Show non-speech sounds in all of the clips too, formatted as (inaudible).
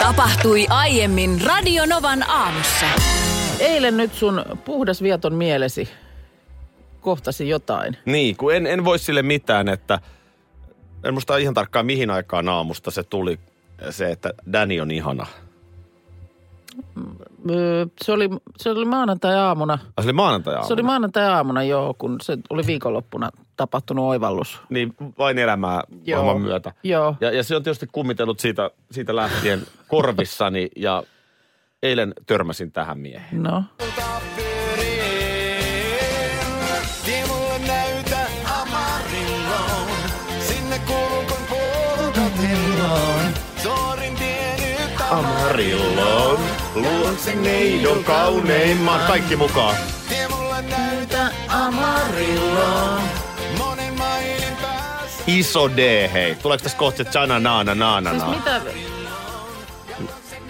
Tapahtui aiemmin Radionovan aamussa. Eilen nyt sun puhdas vieton mielesi kohtasi jotain. Niin, kun en, en voi sille mitään, että en muista ihan tarkkaan mihin aikaan aamusta se tuli se, että Danny on ihana. Öö, Se oli, se oli maanantai-aamuna. Ai, se oli maanantai Se oli maanantai-aamuna, joo, kun se oli viikonloppuna tapahtunut oivallus. Niin, vain elämää Joo. ohjelman myötä. Joo. Ja, ja se on tietysti kummitellut siitä, siitä lähtien korvissani ja eilen törmäsin tähän mieheen. No. Amarilloon. Luokse neidon kauneimman. Kaikki mukaan. Tie mulle näytä Amarilloon. Iso D, hei. Tuleeko tässä kohta se Chana Naana Naana Siis Naana? mitä?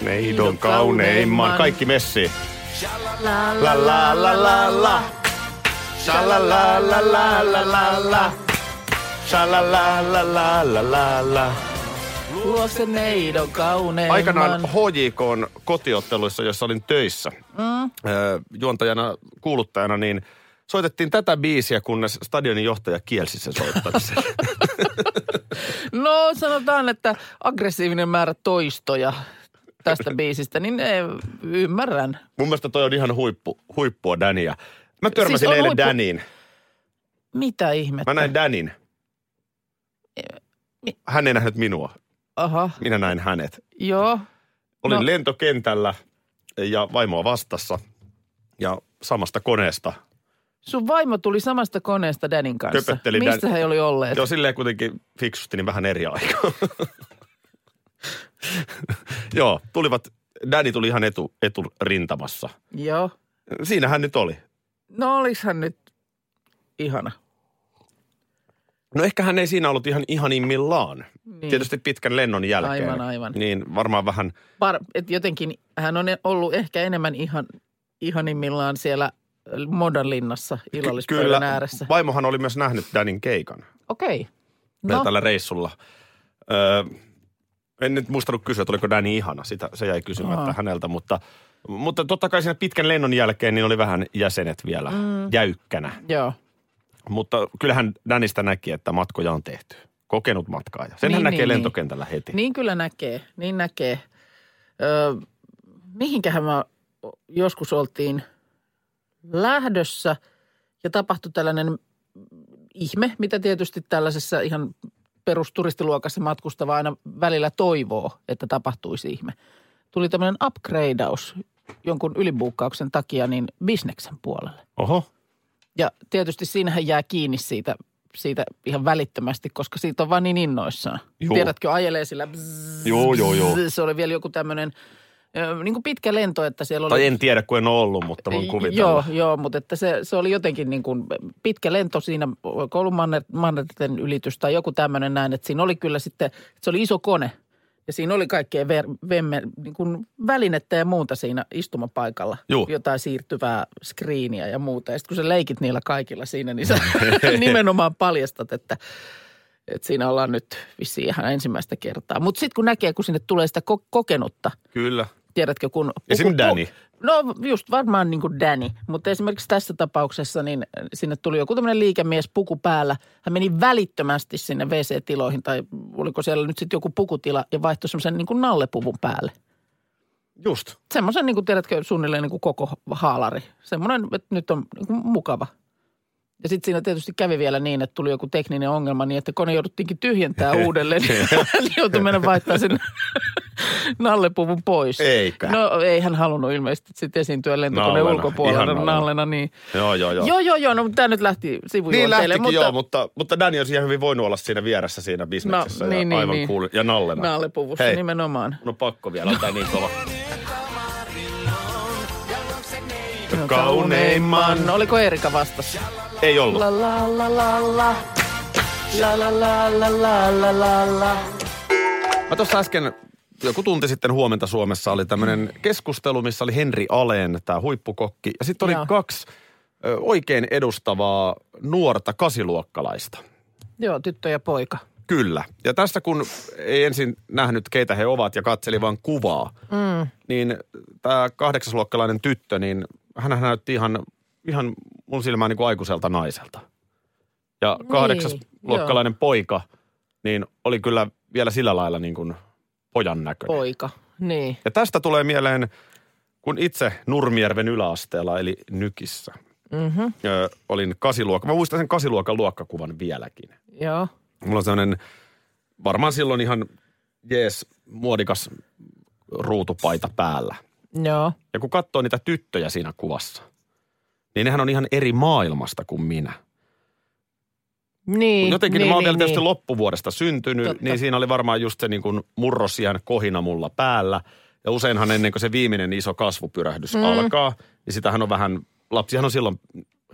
Neidon kauneimman. Kaikki messi. La La la la la la. Sha la la la la la la la. Sha la la la la la la la. Luo se neidon kauneimman. Aikanaan HJKn kotiotteluissa, jossa olin töissä mm. juontajana, kuuluttajana, niin soitettiin tätä biisiä, kunnes stadionin johtaja kielsi sen soittamisen. (laughs) No sanotaan, että aggressiivinen määrä toistoja tästä biisistä, niin ne, ymmärrän. Mun mielestä toi on ihan huippu, huippua Dania. Mä törmäsin Siis eilen huippu- Daniin. Mitä ihmettä? Mä näin Danin. Hän ei nähnyt minua. Aha, Minä näin hänet. joo. Olin No. lentokentällä ja vaimoa vastassa ja samasta koneesta. Sun vaimo tuli samasta koneesta Danin kanssa. Köpötteli Missä Dan- he oli olleet? Joo, silleen kuitenkin fiksusti, niin vähän eri aikaa. (laughs) Joo, tulivat, Danny tuli ihan etu, eturintamassa. Joo. Siinä hän nyt oli. No oliks hän nyt ihana. No ehkä hän ei siinä ollut ihan ihanimmillaan. Niin. Tietysti pitkän lennon jälkeen. Aivan, aivan. Niin varmaan vähän, Par, et jotenkin hän on ollut ehkä enemmän ihan, ihanimmillaan siellä Modanlinnassa illallispöydän kyllä. ääressä. Vaimohan oli myös nähnyt Danin keikan Okei. no. No, tällä reissulla. Öö, en nyt muistanut kysyä, että oliko Danny ihana. Sitä, se jäi kysymättä Aha. häneltä, mutta, mutta totta kai siinä pitkän lennon jälkeen niin oli vähän jäsenet vielä mm. jäykkänä. joo. Mutta kyllähän Danista näki, että matkoja on tehty. Kokenut matkaaja. Sen Niin, hän näkee niin, lentokentällä heti. Niin kyllä näkee, niin näkee. Öö, mihinkähän mä joskus oltiin lähdössä ja tapahtui tällainen ihme, mitä tietysti tällaisessa ihan perusturistiluokassa matkustava aina välillä toivoo, että tapahtuisi ihme. Tuli tämmöinen upgradeaus jonkun ylibuukkauksen takia niin bisneksen puolelle. Oho. Ja tietysti siinähän jää kiinni siitä, siitä ihan välittömästi, koska siitä on vaan niin innoissaan. Juu. Tiedätkö, ajelee sillä bzzz, Joo, joo, joo. bzzz. Se oli vielä joku tämmöinen niin kuin pitkä lento, että siellä oli... Tai en tiedä, kun en ole ollut, mutta voin kuvitella. Joo, joo, mutta että se, se oli jotenkin niin kuin pitkä lento siinä, oliko ollut manner, mannerten ylitys tai joku tämmöinen näin, että siinä oli kyllä sitten, että se oli iso kone ja siinä oli kaikkea ver, vemme, niin kuin välinettä ja muuta siinä istumapaikalla. Juu. Jotain siirtyvää skriiniä ja muuta. Ja sitten kun sä leikit niillä kaikilla siinä, niin sä (laughs) nimenomaan paljastat, että, että siinä ollaan nyt vissiin ihan ensimmäistä kertaa. Mutta sitten kun näkee, kun sinne tulee sitä ko- kokenutta, Kyllä. Tiedätkö, kun... Esim. Danny. No just varmaan niin kuin Danny, mutta esimerkiksi tässä tapauksessa niin sinne tuli joku tämmöinen liikemies puku päällä. Hän meni välittömästi sinne WC-tiloihin tai oliko siellä nyt sitten joku pukutila ja vaihtoi semmoisen niin kuin nallepuvun päälle. Just. Semmoisen niin kuin tiedätkö suunnilleen niin kuin koko haalari. Semmoinen, että nyt on niin kuin mukava. Ja sitten siinä tietysti kävi vielä niin, että tuli joku tekninen ongelma niin, että kone jouduttiinkin tyhjentää (laughs) uudelleen. Hän (laughs) joutui mennä vaihtaa sen (laughs) nallepuvun pois. Eikä. No ei hän halunnut ilmeisesti sitten esiintyä lentokoneen Nallena, ulkopuolella nallena. nallena. Niin. Joo, joo, joo. Joo, joo, joo. No, mutta tämä nyt lähti Niin sivujuonteelle. lähtikin mutta joo, mutta, mutta Danny olisi ihan hyvin voinut olla siinä vieressä siinä bisneksessä. No, ja niin, niin, aivan niin. cool. Ja nallena. Nallepuvussa Hei. nimenomaan. No pakko vielä, on tää niin kova. Kauneimman. Oliko Erika vastassa? Ei ollut. La la la la la. La la la la la la la la. Mä tuossa äsken joku tunti sitten huomenta Suomessa oli tämmöinen keskustelu, missä oli Henri Aleen, tämä huippukokki. Ja sitten oli Joo. kaksi ö, oikein edustavaa nuorta kasiluokkalaista. Joo, tyttö ja poika. Kyllä. Ja tässä kun ei ensin nähnyt, keitä he ovat ja katseli vain kuvaa, mm. niin tämä kahdeksasluokkalainen tyttö, niin hän näytti ihan, ihan mun silmään niin kuin aikuiselta naiselta. Ja Niin, kahdeksasluokkalainen poika, niin oli kyllä vielä sillä lailla niin kuin pojan näköinen. Poika. Niin. Ja tästä tulee mieleen, kun itse Nurmijärven yläasteella, eli Nykissä, Mhm. ö, olin kasiluokka. Mä muistan sen kasiluokan luokkakuvan vieläkin. Joo. Mulla on sellainen, varmaan silloin ihan jees, muodikas ruutupaita päällä. Joo. Ja kun katsoo niitä tyttöjä siinä kuvassa, niin nehän on ihan eri maailmasta kuin minä. Niin. Jotenkin niin, mä oon niin, vielä tietysti niin. loppuvuodesta syntynyt, Totta. niin siinä oli varmaan just se niin kuin murrosiän kohina mulla päällä. Ja useinhan ennen kuin se viimeinen iso kasvupyrähdys mm. alkaa, niin sitähän on vähän, lapsihan on silloin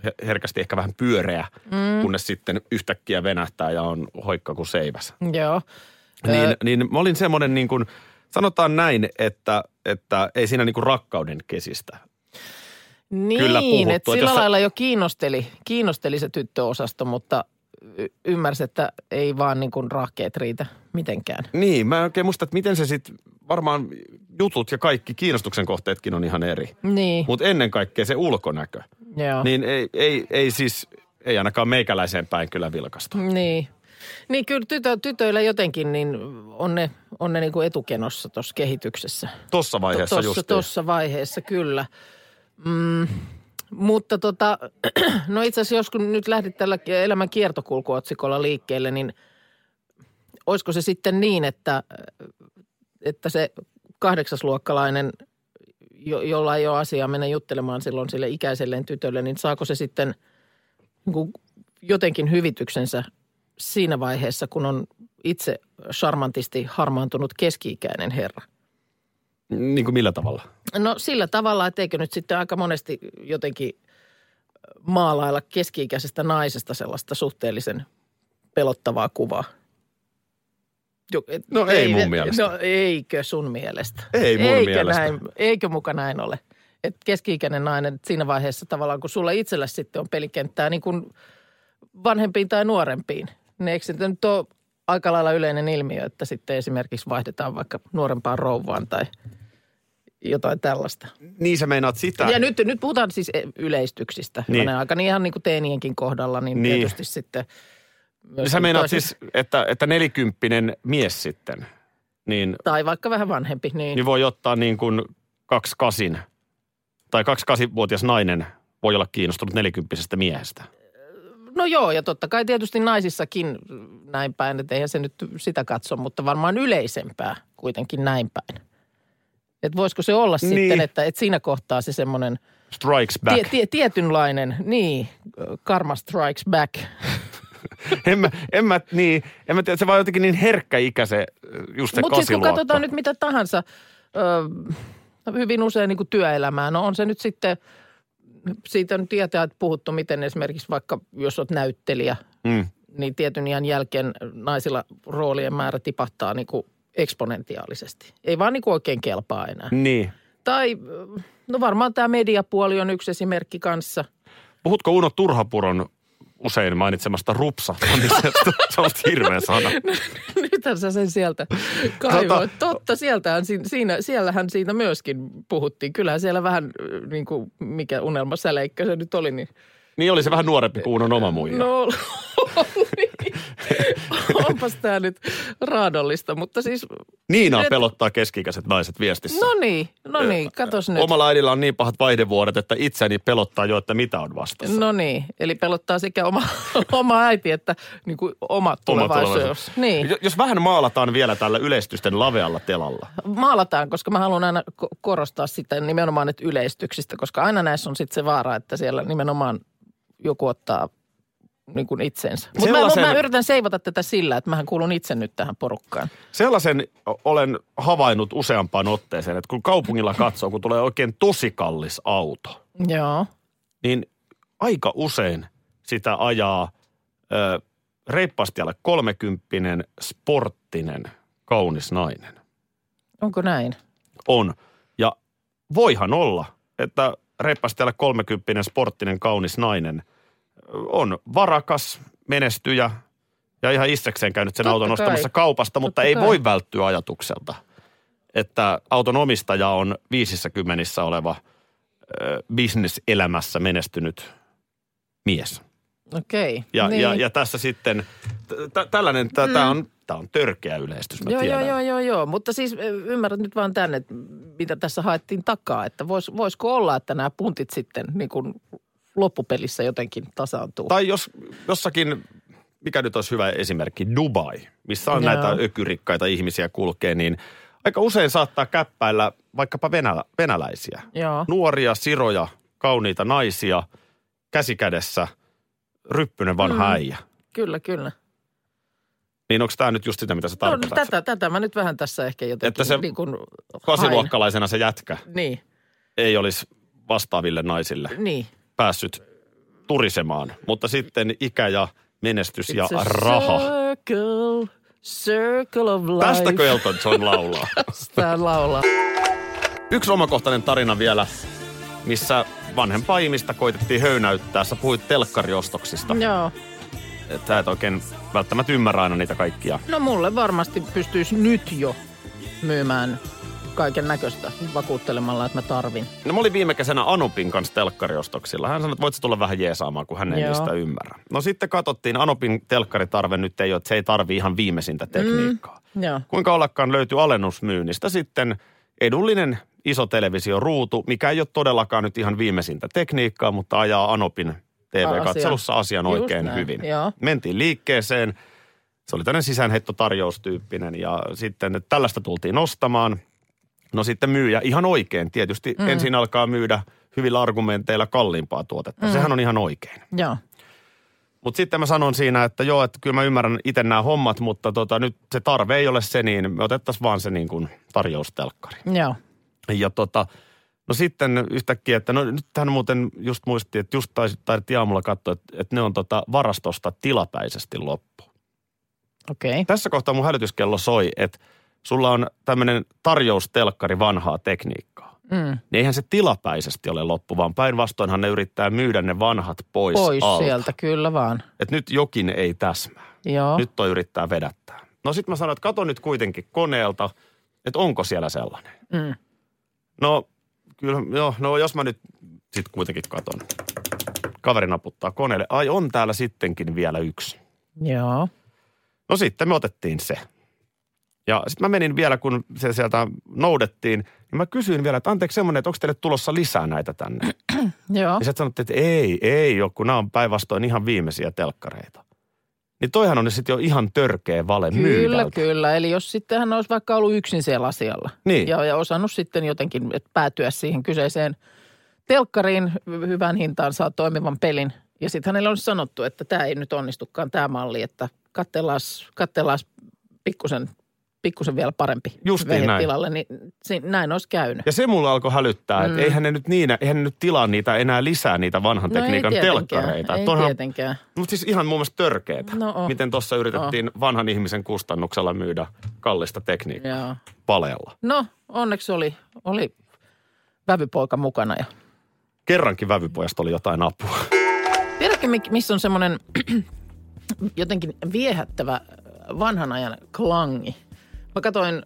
he- herkästi ehkä vähän pyöreä, mm. kunnes sitten yhtäkkiä venähtää ja on hoikka kuin seiväs. Joo. Niin, Ö, niin mä olin semmoinen niin kuin, sanotaan näin, että, että ei siinä niin kuin rakkauden kesistä. Niin, kyllä puhuttu, että että sillä sä- lailla jo kiinnosteli, kiinnosteli se tyttöosasto, mutta y- ymmärsi, että ei vaan niin kuin rahkeet riitä mitenkään. Niin, mä en oikein muista, että miten se sitten, varmaan jutut ja kaikki kiinnostuksen kohteetkin on ihan eri. Niin, Mutta ennen kaikkea se ulkonäkö. joo. Niin ei, ei, ei siis, ei ainakaan meikäläiseen päin kyllä vilkastu. Niin. Niin kyllä tytö, tytöillä jotenkin niin on ne, on ne niin kuin etukenossa tuossa kehityksessä. Vaiheessa Tuossa just. tossa vaiheessa, kyllä. Mm, mutta tota, (clears throat) no itse asiassa jos kun nyt lähdit tällä elämän kiertokulkuotsikolla liikkeelle, niin olisiko se sitten niin, että, että se kahdeksasluokkalainen, jo, jolla ei ole asiaa mennä juttelemaan silloin sille ikäiselleen tytölle, niin saako se sitten niin kuin jotenkin hyvityksensä siinä vaiheessa, kun on itse charmantisti harmaantunut keski-ikäinen herra? Niin kuin millä tavalla? No sillä tavalla, että eikö nyt sitten aika monesti jotenkin maalailla keski-ikäisestä naisesta sellaista suhteellisen pelottavaa kuvaa. Jo, et, No ei mun mielestä. No eikö sun mielestä? Ei mun eikö mielestä. Näin, eikö muka näin ole? Että keski-ikäinen nainen että siinä vaiheessa tavallaan, kun sulla itsellä sitten on pelikenttää niin kuin vanhempiin tai nuorempiin, niin eikö se nyt ole aika lailla yleinen ilmiö, että sitten esimerkiksi vaihdetaan vaikka nuorempaan rouvaan tai jotain tällaista. Niin sä meinaat sitä. Ja nyt, nyt puhutaan siis yleistyksistä. Niin. Niin. Aika niin ihan niin kuin teinienkin kohdalla, niin, Niin. niin. tietysti sitten... myös Sä meinaat toisessa- siis, että, että nelikymppinen mies sitten, niin, Tai vaikka vähän vanhempi, niin, niin voi ottaa niin kuin kaksi kasin, tai kaksi kasivuotias nainen voi olla kiinnostunut nelikymppisestä miehestä. No joo, ja totta kai tietysti naisissakin näin päin, että eihän se nyt sitä katso, mutta varmaan yleisempää kuitenkin näin päin. Että voisiko se olla Niin. sitten, että, että siinä kohtaa se semmoinen Strikes back. tie, tie, tietynlainen, niin, karma strikes back. (laughs) en, mä, en mä, niin, en mä tiedä, se vaan jotenkin niin herkkä ikä se, just se Mutta sitten kun katsotaan nyt mitä tahansa, ö, hyvin usein niin kuin työelämää, no on se nyt sitten, siitä nyt tietää, että puhuttu, miten esimerkiksi vaikka jos olet näyttelijä, Mm. niin tietyn iän jälkeen naisilla roolien määrä tipahtaa niin kuin eksponentiaalisesti. Ei vaan niin kuin oikein kelpaa enää. Niin. Tai no varmaan tämä mediapuoli on yksi esimerkki kanssa. Puhutko Uno Turhapuron usein mainitsemasta rupsahtamisesta? (laughs) se on hirveä sana. Nythän sä sen sieltä kaivoit. Totta, sieltähän, si- siinä, siellähän siitä myöskin puhuttiin. Kyllähän siellä vähän äh, niin kuin, mikä unelmasäleikkö se nyt oli, niin Niin oli se vähän nuorempi kuin Unon oma muija. no. (laughs) (laughs) Onpas tämä nyt raadollista, mutta siis... Niina Nyt- pelottaa keski-ikäiset naiset viestissä. No niin, no niin, katos nyt. Omalla äidillä on niin pahat vaihdevuodet, että itseni pelottaa jo, että mitä on vastassa. No niin, eli pelottaa sekä oma, (laughs) oma äiti että niin kuin oma tulevaisuus. tulevaisuus. Niin, Jo- Jos vähän maalataan vielä tällä yleistysten lavealla telalla. maalataan, koska mä haluan aina ko- korostaa sitä nimenomaan että yleistyksistä, koska aina näissä on sitten se vaara, että siellä nimenomaan joku ottaa niin kuin itsensä. Mutta mä, Sellaisen- mä yritän seivata tätä sillä, että mähän kuulun itse nyt tähän porukkaan. Sellaisen olen havainnut useampaan otteeseen, että kun kaupungilla katsoo, kun tulee oikein tosi kallis auto, Joo. niin aika usein sitä ajaa ö, reippaasti alle kolmekymppinen, sporttinen, kaunis nainen. Onko näin? On. Ja voihan olla, että reippaasti alle kolmekymppinen, sporttinen, kaunis nainen on varakas, menestyjä ja ihan itsekseen käynyt sen Totta auton kai. ostamassa kaupasta, mutta Totta ei kai. voi välttyä ajatukselta, että auton omistaja on viisissä kymmenissä oleva ö, bisneselämässä menestynyt mies. Okei. Ja, niin. ja, ja tässä sitten, t- t- tällainen, tämä on, tää on törkeä yleistys, mä Joo, joo, tiedän. joo, joo, joo. Mutta siis ymmärrät nyt vaan tänne, mitä tässä haettiin takaa. Että vois, voisiko olla, että nämä puntit sitten niin kuin loppupelissä jotenkin tasaantuu. Tai jos jossakin, mikä nyt olisi hyvä esimerkki, Dubai, missä on Joo. näitä ökyrikkaita ihmisiä kulkee, niin aika usein saattaa käppäillä vaikkapa venälä, venäläisiä. Joo. Nuoria, siroja, kauniita naisia, käsikädessä, ryppynen vanha Mm. äijä. Kyllä, kyllä. Niin onko tämä nyt just sitä, mitä sä No, tarkoitat? tätä, tätä mä nyt vähän tässä ehkä jotenkin Että se niin kuin hain. Kasiluokkalaisena se jätkä Niin, ei olisi vastaaville naisille niin. Päässyt turisemaan, mutta sitten ikä ja menestys ja It's raha. Circle, circle of life. Tästäkö Elton John laulaa? (laughs) Tää laulaa. Yksi omakohtainen tarina vielä, missä vanhempaa ihmistä koitettiin höynäyttää. Sä puhuit telkkariostoksista. Joo. Sä et oikein välttämättä ymmärrä aina niitä kaikkia. No mulle varmasti pystyisi nyt jo myymään kaiken näköistä vakuuttelemalla, että mä tarvin. No mä olin viime kesänä Anopin kanssa telkkariostoksilla. Hän sanoi, että voit sä tulla vähän jeesaamaan, kun hän ei Joo. niistä ymmärrä. No sitten katsottiin, Anopin telkkaritarve nyt ei ole, että se ei tarvi ihan viimeisintä tekniikkaa. Mm. Joo. Kuinka ollakaan löytyi alennusmyynnistä sitten edullinen iso televisioruutu, mikä ei ole todellakaan nyt ihan viimeisintä tekniikkaa, mutta ajaa Anopin TV-katselussa asian Just oikein näin, hyvin. joo. Mentiin liikkeeseen. Se oli tämmöinen sisäänheittotarjoustyyppinen ja sitten tällaista tultiin ostamaan. No sitten myyjä ihan oikein tietysti mm. ensin alkaa myydä hyvillä argumenteilla kalliimpaa tuotetta. Mm. Sehän on ihan oikein. Joo. Mutta sitten mä sanon siinä, että joo, että kyllä mä ymmärrän itse nämä hommat, mutta tota, nyt se tarve ei ole se, niin me otettaisiin vaan se niin kuin tarjoustelkkari. Joo. Ja tota, no sitten yhtäkkiä, että no nyt hän muuten just muisti, että just taisi- taidettiin aamulla katsoa, että, että ne on tota varastosta tilapäisesti loppu. Okei. Okay. Tässä kohtaa mun hälytyskello soi, että sulla on tämmöinen tarjoustelkkari vanhaa tekniikkaa. Mm. Niin eihän se tilapäisesti ole loppu, vaan päinvastoinhan ne yrittää myydä ne vanhat pois, Pois alta. sieltä, kyllä vaan. Että nyt jokin ei täsmää. Joo. Nyt toi yrittää vedättää. No sit mä sanoin, että kato nyt kuitenkin koneelta, että onko siellä sellainen. Mm. No kyllä, joo, no jos mä nyt sit kuitenkin katon. Kaveri naputtaa koneelle. Ai on täällä sittenkin vielä yksi. Joo. No sitten me otettiin se. Ja sitten mä menin vielä, kun se sieltä noudettiin, niin mä kysyin vielä, että anteeksi semmoinen, että onko teille tulossa lisää näitä tänne? (clears throat) Joo. Ja sitten sanottiin, että ei, ei ole, kun nämä on päinvastoin ihan viimeisiä telkkareita. Niin toihan on sitten jo ihan törkeä vale Kyllä, myydältä. kyllä. Eli jos sitten hän olisi vaikka ollut yksin siellä asialla. Niin. Ja, ja osannut sitten jotenkin päätyä siihen kyseiseen telkkariin hy- hyvään hintaan saa toimivan pelin. Ja sitten hänelle olisi sanottu, että tämä ei nyt onnistukaan tämä malli, että katsellaan, katsellaan pikkusen, pikkusen vielä parempi Justiin näin. tilalle. Niin näin olisi käynyt. Ja se mulla alkoi hälyttää, että Mm. eihän ne nyt niin, eihän ne nyt tilaa niitä enää lisää niitä vanhan no ei tekniikan tietenkään, telkkareita. ei Toihan- tietenkään. Mutta siis ihan mun mielestä törkeetä, No on. miten tuossa yritettiin vanhan ihmisen kustannuksella myydä kallista tekniikkaa Joo. paleella. No, onneksi oli, oli vävypoika mukana ja Kerrankin vävypojasta oli jotain apua. Tiedätkö, missä on semmoinen (clears throat) jotenkin viehättävä vanhan ajan klangi? Mä katsoin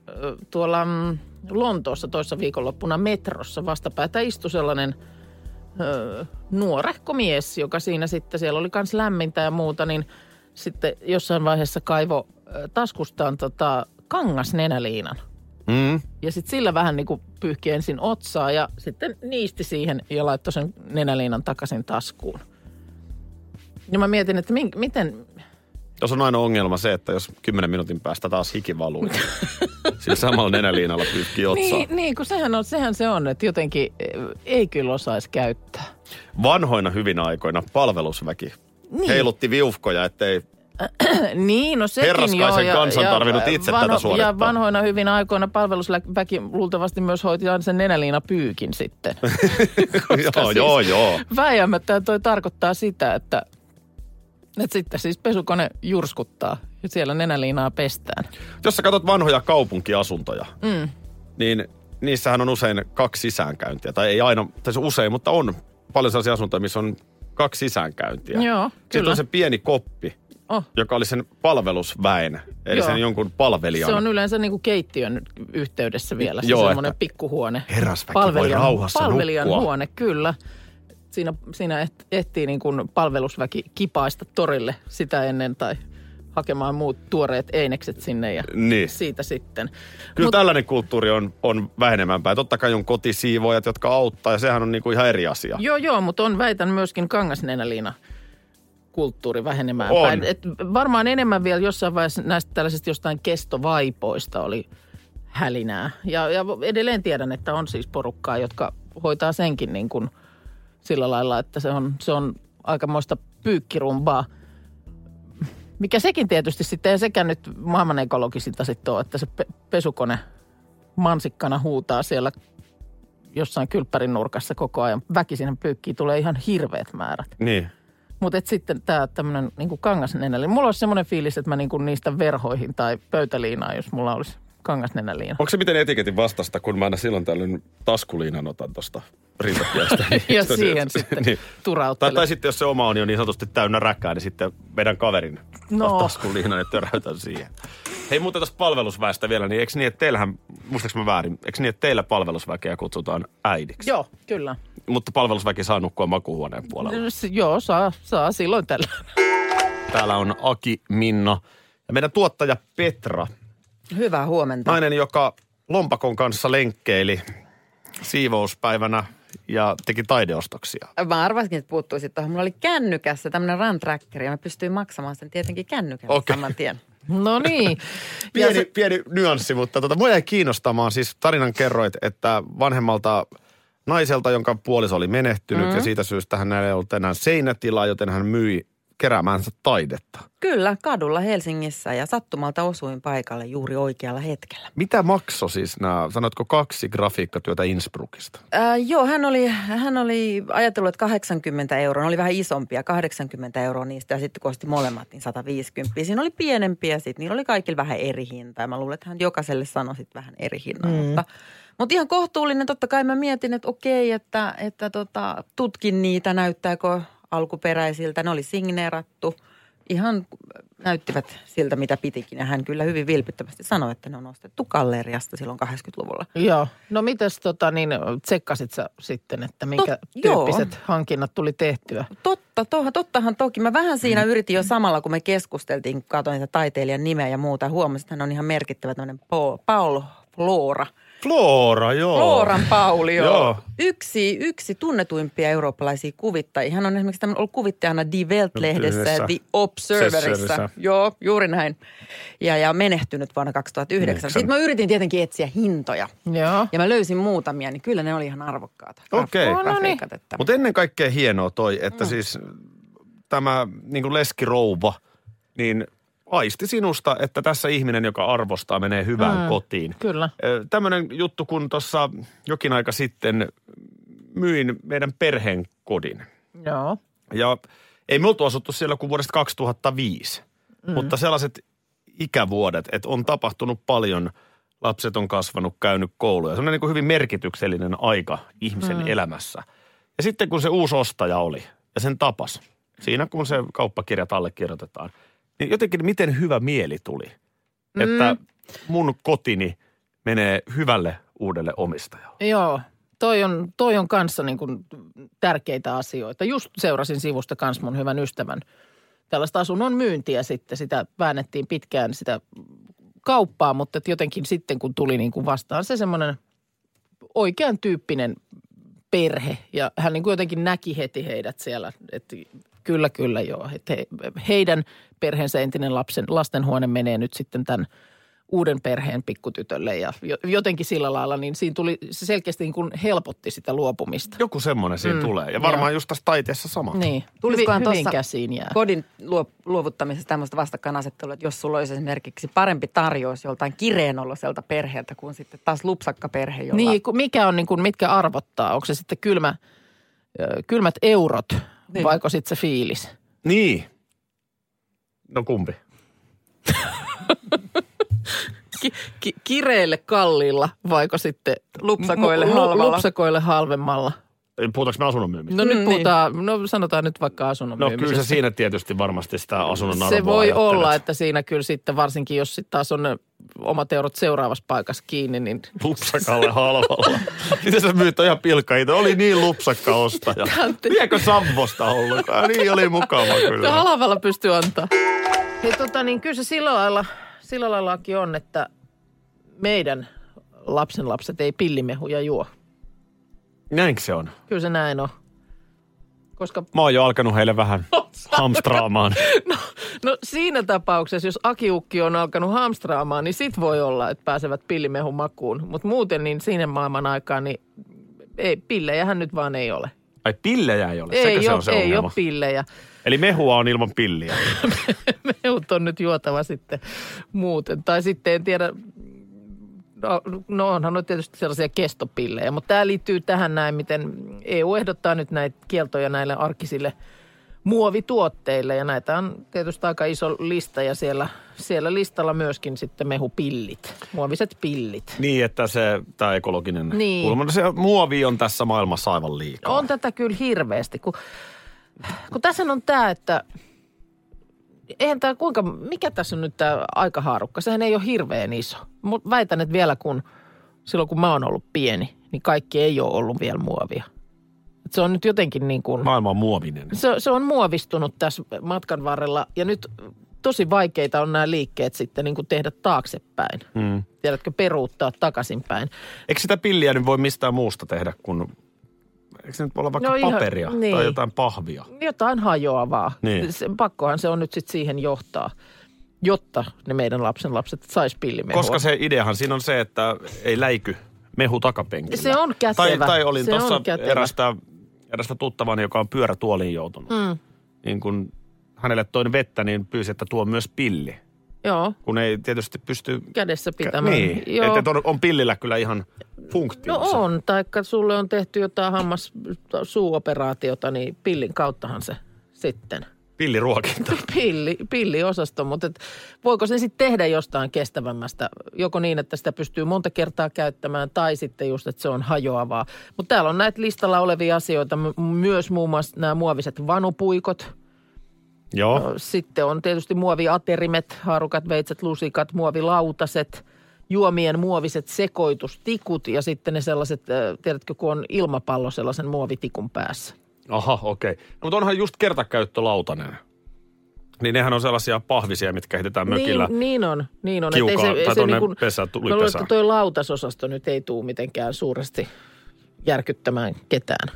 tuolla mm, Lontoossa toissa viikonloppuna metrossa vastapäätä istui sellainen ö, nuorehko mies, joka siinä sitten, siellä oli myös lämmintä ja muuta, niin sitten jossain vaiheessa kaivo taskustaan tota kangasnenäliinan. Mm. Ja sitten sillä vähän niin kuin pyyhki ensin otsaa ja sitten niisti siihen ja laittoi sen nenäliinan takaisin taskuun. Ja mä mietin, että min, miten, Tuossa on aina ongelma se, että jos 10 minuutin päästä taas hiki valuu, niin (laughs) sillä samalla nenäliinalla pyyhkii otsaa. niin, niin kun sehän, on, sehän se on, että jotenkin eh, ei kyllä osaisi käyttää. Vanhoina hyvinä aikoina palvelusväki Niin. heilutti viufkoja, ettei (clears throat) Niin, no sekin Herraskaisen joo. kansan tarvinnut itse tätä suorittaa. Ja vanhoina hyvinä aikoina palvelusväki luultavasti myös hoiti aina sen nenäliina pyykin sitten. (laughs) (laughs) joo, joo, joo. Väijämättä toi tarkoittaa sitä, että, että sitten siis pesukone jurskuttaa ja siellä nenäliinaa pestään. Jos sä katsot vanhoja kaupunkiasuntoja, mm. niin niissähän on usein kaksi sisäänkäyntiä. Tai ei aina, tai se usein, mutta on paljon sellaisia asuntoja, missä on kaksi sisäänkäyntiä. Joo, Sitten kyllä. on se pieni koppi, Oh. joka oli sen palvelusväen, eli Joo. sen jonkun palvelijan. Se on yleensä niin kuin keittiön yhteydessä vielä, se Joo, semmoinen pikkuhuone. herrasväki voi rauhassa Palvelijan nukkua. huone, kyllä. Siinä, siinä et, etsii niin kuin palvelusväki kipaista torille sitä ennen tai hakemaan muut tuoreet einekset sinne ja Niin. siitä sitten. Kyllä Mut- tällainen kulttuuri on, on vähenemään päin. Totta kai on kotisiivoojat, jotka auttaa, ja sehän on niinku ihan eri asia. Joo, joo, mutta on väitän myöskin kangasnenäliina kulttuuri vähenemään On. päin. Et varmaan enemmän vielä jossain vaiheessa näistä tällaisista jostain kestovaipoista oli hälinää. Ja, ja edelleen tiedän, että on siis porukkaa, jotka hoitaa senkin niin kuin sillä lailla, että se on, se on aikamoista pyykkirumbaa. Mikä sekin tietysti sitten, ei sekään nyt maailman ekologisinta sitten ole, että se pe- pesukone mansikkana huutaa siellä jossain kylppärin nurkassa koko ajan. Väkisin pyykkiä tulee ihan hirveät määrät. Niin. Mutta sitten tämä tämmöinen niinku kangasnenäliina. Mulla olisi semmoinen fiilis, että mä niinku niistä verhoihin tai pöytäliinaan, jos mulla olisi kangasnenäliina. Onko se miten etiketin vastasta, kun mä aina silloin tällöin taskuliinan otan tuosta rintakiestä? (laughs) Ja siihen (laughs) sitten tai, turauttelen. tai sitten jos se oma on jo niin sanotusti täynnä räkää, niin sitten vedän kaverin No. no. taskuliinan ja töräytän siihen. Hei muuten tästä palvelusväestä vielä, niin eikö niin, että teillähän, muistaaks mä väärin, eikö niin, että teillä palvelusväkeä kutsutaan äidiksi? Joo, kyllä. Mutta palvelusväki saa nukkua makuuhuoneen puolella. S- Joo, saa, saa silloin tällä. Täällä on Aki, Minna ja meidän tuottaja Petra. Hyvää huomenta. Nainen, joka lompakon kanssa lenkkeili siivouspäivänä ja teki taideostoksia. Mä arvasinkin, että puuttuisit tuohon. Mulla oli kännykässä tämmöinen run tracker ja mä pystyin maksamaan sen tietenkin kännykällä Okei. saman tien. (laughs) No niin. (laughs) Pieni, se- pieni nyanssi, mutta tota, mua jäi kiinnostamaan. Siis tarinan kerroit, että vanhemmalta naiselta, jonka puoliso oli menehtynyt mm. ja siitä syystä hän ei ollut enää seinätilaa, joten hän myi keräämäänsä taidetta. Kyllä, kadulla Helsingissä ja sattumalta osuin paikalle juuri oikealla hetkellä. Mitä makso siis nämä, sanoitko kaksi grafiikkatyötä Innsbruckista? Ää, joo, hän oli, hän oli ajatellut, että 80 euroa, ne oli vähän isompia, 80 euroa niistä ja sitten kun osti molemmat, niin 150. Siinä oli pienempiä, sitten niillä oli kaikilla vähän eri hinta ja mä luulen, että hän jokaiselle sanoi sitten vähän eri hinnan, mm. mutta, mutta ihan kohtuullinen. Totta kai mä mietin, että okei, että, että tota, tutkin niitä, näyttääkö alkuperäisiltä. Ne oli signeerattu. Ihan näyttivät siltä, mitä pitikin. Ja hän kyllä hyvin vilpittömästi sanoi, että ne on ostettu galleriasta silloin 80-luvulla. Joo. No mites tota niin, tsekkasit sä sitten, että minkä Tot- joo. tyyppiset hankinnat tuli tehtyä? Totta, to, tottahan toki. Mä vähän siinä yritin jo samalla, kun me keskusteltiin, kun katsoin niitä taiteilijan nimeä ja muuta. Huomasin, että hän on ihan merkittävä tämmöinen Paul, Paul Flora. Flora, joo. Floran Pauli, joo. Joo. Yksi, yksi tunnetuimpia eurooppalaisia kuvittajia. Hän on esimerkiksi ollut kuvittajana Die Welt-lehdessä ja. The Observerissa. Joo, juuri näin. Ja, ja menehtynyt vuonna 2009. Yhdeksän. Sitten mä yritin tietenkin etsiä hintoja. Joo. Ja mä löysin muutamia, niin kyllä ne oli ihan arvokkaat. Okei. Graf- No niin. grafiikat, että- Mutta ennen kaikkea hienoa toi, että mm. siis tämä niin kuin leskirouva, niin aisti sinusta, että tässä ihminen, joka arvostaa, menee hyvään mm. kotiin. Kyllä. Tämmöinen juttu, kun tuossa jokin aika sitten myin meidän perheen kodin. Joo. Ja ei me oltu asuttu siellä kuin vuodesta 2005, mm. mutta sellaiset ikävuodet, että on tapahtunut paljon, lapset on kasvanut, käynyt kouluja. Se on niin kuin hyvin merkityksellinen aika ihmisen mm. elämässä. Ja sitten kun se uusi ostaja oli ja sen tapas, siinä kun se kauppakirjat allekirjoitetaan, niin jotenkin miten hyvä mieli tuli, mm. että mun kotini menee hyvälle uudelle omistajalle. Joo, toi on, toi on kanssa niin kuin tärkeitä asioita. Just seurasin sivusta kans mun hyvän ystävän tällaista asunnon myyntiä sitten. Sitä väännettiin pitkään sitä kauppaa, mutta jotenkin sitten kun tuli niin kuin vastaan se semmoinen oikean tyyppinen perhe. Ja hän niin kuin jotenkin näki heti heidät siellä, että kyllä, kyllä joo. Että he, heidän perheensä entinen lapsen, lastenhuone menee nyt sitten tämän uuden perheen pikkutytölle ja jo- jotenkin sillä lailla, niin siinä tuli, se selkeästi niin kuin helpotti sitä luopumista. Joku semmoinen siinä Mm, tulee. Ja varmaan joo. just tässä taiteessa sama. Niin, Tulisikohan tuossa käsiin jää. kodin luo, luovuttamisessa tämmöistä vastakkainasettelua, että jos sulla olisi esimerkiksi parempi tarjous joltain kireenoloselta perheeltä kuin sitten taas lupsakkaperhe, jolla... Niin, mikä on niin kuin, mitkä arvottaa? Onko se sitten kylmä, kylmät eurot Niin. vaiko sitten se fiilis? Niin. No kumpi? Ki, ki, kireille kalliilla vaiko sitten Lupsakoille lu- halvalla. Lupsakoille halvemmalla? Puhutaanko me asunnon myymistä? No nyt Mm, puhutaan, no sanotaan nyt vaikka asunnon No kyllä se siinä tietysti varmasti sitä asunnon arvoa Se voi ajattelet. olla, että siinä kyllä sitten varsinkin, jos sitten taas on omat eurot seuraavassa paikassa kiinni, niin Lupsakalle halvalla. (laughs) Miten sä myyt ihan pilkkaita? Oli niin lupsakka ostaja. Viekö Samposta ollenkaan? Niin oli mukava kyllä. halvalla pystyy antaa. Ja tota niin, kyllä se sillä lailla, sillä laillakin on, että meidän lapsen lapset ei pillimehuja juo. Näinkö se on? Kyllä se näin on. Koska Mä oon jo alkanut heille vähän (laughs) hamstraamaan. no, no siinä tapauksessa, jos akiukki on alkanut hamstraamaan, niin sit voi olla, että pääsevät pillimehun makuun. Mutta muuten niin siinä maailman aikaan, niin ei, pillejähän nyt vaan ei ole. Ai pillejä ei ole, ei sekö se ole, on se ei ongelma? ole pillejä. Eli mehua on ilman pilliä. (laughs) Mehut on nyt juotava sitten muuten. Tai sitten en tiedä, no, no onhan on tietysti sellaisia kestopillejä, mutta tämä liittyy tähän näin, miten EU ehdottaa nyt näitä kieltoja näille arkisille muovituotteille ja näitä on tietysti aika iso lista ja siellä, siellä listalla myöskin sitten mehupillit, muoviset pillit. niin, että se, tämä ekologinen Niin. kulma. No Se muovi on tässä maailmassa aivan liikaa. On tätä kyllä hirveästi, kun, kun tässä on tämä, että eihän tämä kuinka, mikä tässä on nyt tämä aikahaarukka? Sehän ei ole hirveän iso. Mutta väitän, että vielä kun, silloin kun mä oon ollut pieni, niin kaikki ei ole ollut vielä muovia. Et se on nyt jotenkin niin kuin, Maailma on muovinen. se, se on muovistunut tässä matkan varrella ja nyt tosi vaikeita on nämä liikkeet sitten niin kuin tehdä taaksepäin. Hmm. Tiedätkö, peruuttaa takaisinpäin. Eikö sitä pilliä nyt voi mistään muusta tehdä kuin... Eikö se nyt olla vaikka No ihan- paperia niin. tai jotain pahvia? jotain hajoavaa. Niin. Se, pakkohan se on nyt sitten siihen johtaa, jotta ne meidän lapsen lapset sais pillimehua. Koska se ideahan siinä on se, että ei läiky mehu takapenkillä. Se on kätevä. Tai, tai olin tuossa erästä, erästä tuttavani, joka on pyörätuoliin joutunut. Mm, Niin kun hänelle toin vettä, niin pyysi, että tuo myös pilli. Joo, Kun ei tietysti pysty... kädessä pitämään. Niin, joo. että et on, on pillillä kyllä ihan No funktiossa. on, taikka sulle on tehty jotain hammas suuoperaatiota, niin pillin kauttahan se sitten. Pilliruokinta. (laughs) Pilli, pilliosasto, mutta et voiko sen sitten tehdä jostain kestävämmästä? Joko niin, että sitä pystyy monta kertaa käyttämään tai sitten just, että se on hajoavaa. Mutta täällä on näitä listalla olevia asioita, myös muun muassa nämä muoviset vanupuikot. Joo. Sitten on tietysti muoviaterimet, haarukat, veitset, lusikat, muovilautaset, juomien muoviset sekoitustikut ja sitten ne sellaiset, tiedätkö, kun on ilmapallo sellaisen muovitikun päässä. Aha, okei. Okay. No, mutta onhan just kertakäyttölautanen. Niin nehän on sellaisia pahvisia, mitkä heitetään mökillä. Niin, niin on, niin on. Et Kiukaan, tai tonne niinku- pesään, Mä luulen, että toi lautasosasto nyt ei tule mitenkään suuresti järkyttämään ketään.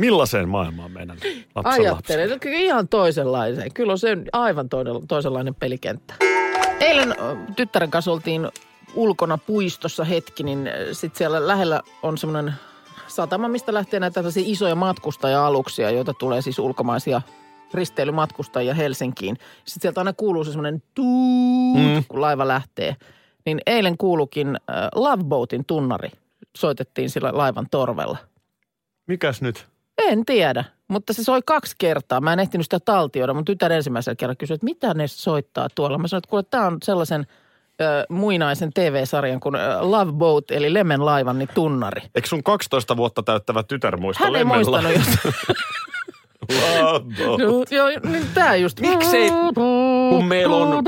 Millaiseen maailmaan meidän lapsen Ajattelen, että kyllä ihan toisenlaiseen. Kyllä on se aivan toinen- toisenlainen pelikenttä. Eilen tyttären kanssa oltiin ulkona puistossa hetki, niin sitten siellä lähellä on semmoinen satama, mistä lähtee näitä tällaisia isoja matkustaja-aluksia, joita tulee siis ulkomaisia risteilymatkustajia Helsinkiin. Sitten sieltä aina kuuluu se semmoinen tuut, mm. kun laiva lähtee. Niin eilen kuulukin äh, Love Boatin tunnari. Soitettiin sillä laivan torvella. Mikäs nyt? En tiedä, mutta se soi kaksi kertaa. Mä en ehtinyt sitä taltioida. Mun tytär ensimmäisellä kerralla kysyi, että mitä ne soittaa tuolla. Mä sanoin, että kuule, tämä on sellaisen ö, muinaisen TV-sarjan kuin Love Boat, eli Lemen laivan, niin tunnari. Eikö sun 12 vuotta täyttävä tytär muista Hän ei muistanut, jos... (laughs) Love boat. No, joo, niin tää just. Miksei- kun meillä on-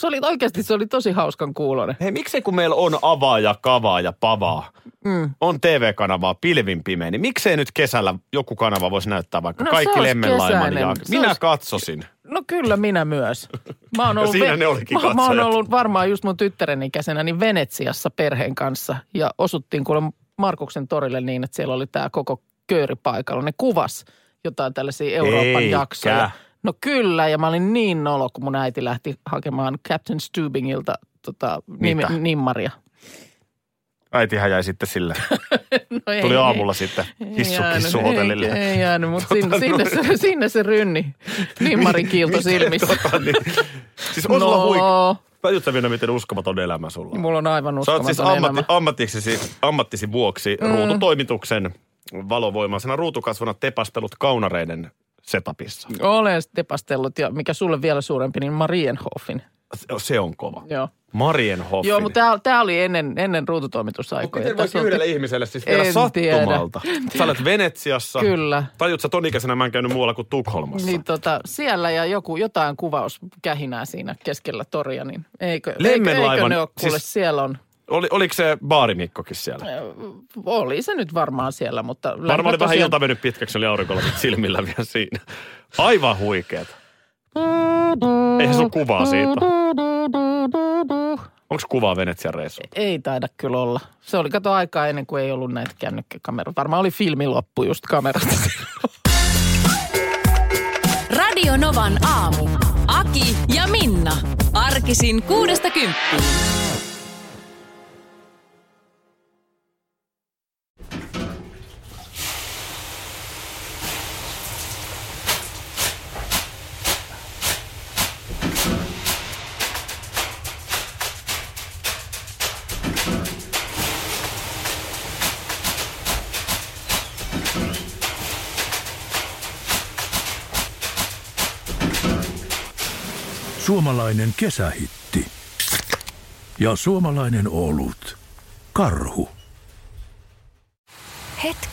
kun se oli oikeasti, se oli tosi hauskan kuulonen. Hei, miksei kun meillä on avaa ja kavaa ja pavaa, mm. on TV-kanavaa pilvin pimeä, niin miksei nyt kesällä joku kanava voisi näyttää vaikka No kaikki Lemmenlaiman ja... Minä olisi- katsosin. No kyllä minä myös. Mä oon (laughs) ollut, siinä ne olikin mä, mä oon ollut varmaan just mun tyttären ikäisenä niin Venetsiassa perheen kanssa. Ja osuttiin kuule Markuksen torille niin, että siellä oli tämä koko kööri paikalla. Ne kuvas jotain tällaisia Euroopan Eikä. jaksoja. No kyllä, ja mä olin niin nolo, kun mun äiti lähti hakemaan Captain Stubingilta tota, Mitä? nimmaria. Äitihän jäi sitten sille. (laughs) No ei, Tuli ei. aamulla sitten hissu, jäänyt, hissu hotellille. Ei, ei jäänyt, mutta sinne, Tota sinne, se, sinne se rynni. (laughs) Nimmarin kiilto silmissä. Tota, niin, siis on No. huik... Minna, miten uskomaton elämä sulla on? Mulla on aivan Sä oot uskomaton siis ammatti, ammattisi, ammattisi vuoksi mm. ruututoimituksen valovoimaisena ruutukasvuna tepastelut kaunareiden setupissa. Olen tepastellut ja mikä sulle vielä suurempi, niin Marienhoffin. Se- on kova. Joo. Marienhoffin. Joo, mutta tämä oli ennen, ennen ruututoimitusaikoja. Miten voisi yhdelle ihmiselle siis vielä En sattumalta? Sä olet Venetsiassa. Kyllä. Tajut sä ton ikäisenä mä en käynyt muualla kuin Tukholmassa. Niin tota, siellä ja joku, jotain kuvauskähinää siinä keskellä toria, niin eikö, eikö, eikö ne ole, kuule, siis- siellä on. Oli, oliko se baarimikkokin siellä? Oli se nyt varmaan siellä, mutta... Varmaan oli vähän ilta mennyt pitkäksi, oli aurinkolasit silmillä vielä siinä. Aivan huikeet. Eihän sun kuvaa siitä. Onko kuvaa Venetsian reissu? Ei taida kyllä olla. Se oli kato aikaa ennen kuin ei ollut näitä kännykkäkameroita. Varmaan oli filmi loppu just kamerasta. Radio Novan aamu. Aki ja Minna. Arkisin kuudesta kymppiin. Suomalainen kesähitti. Ja suomalainen olut. Karhu.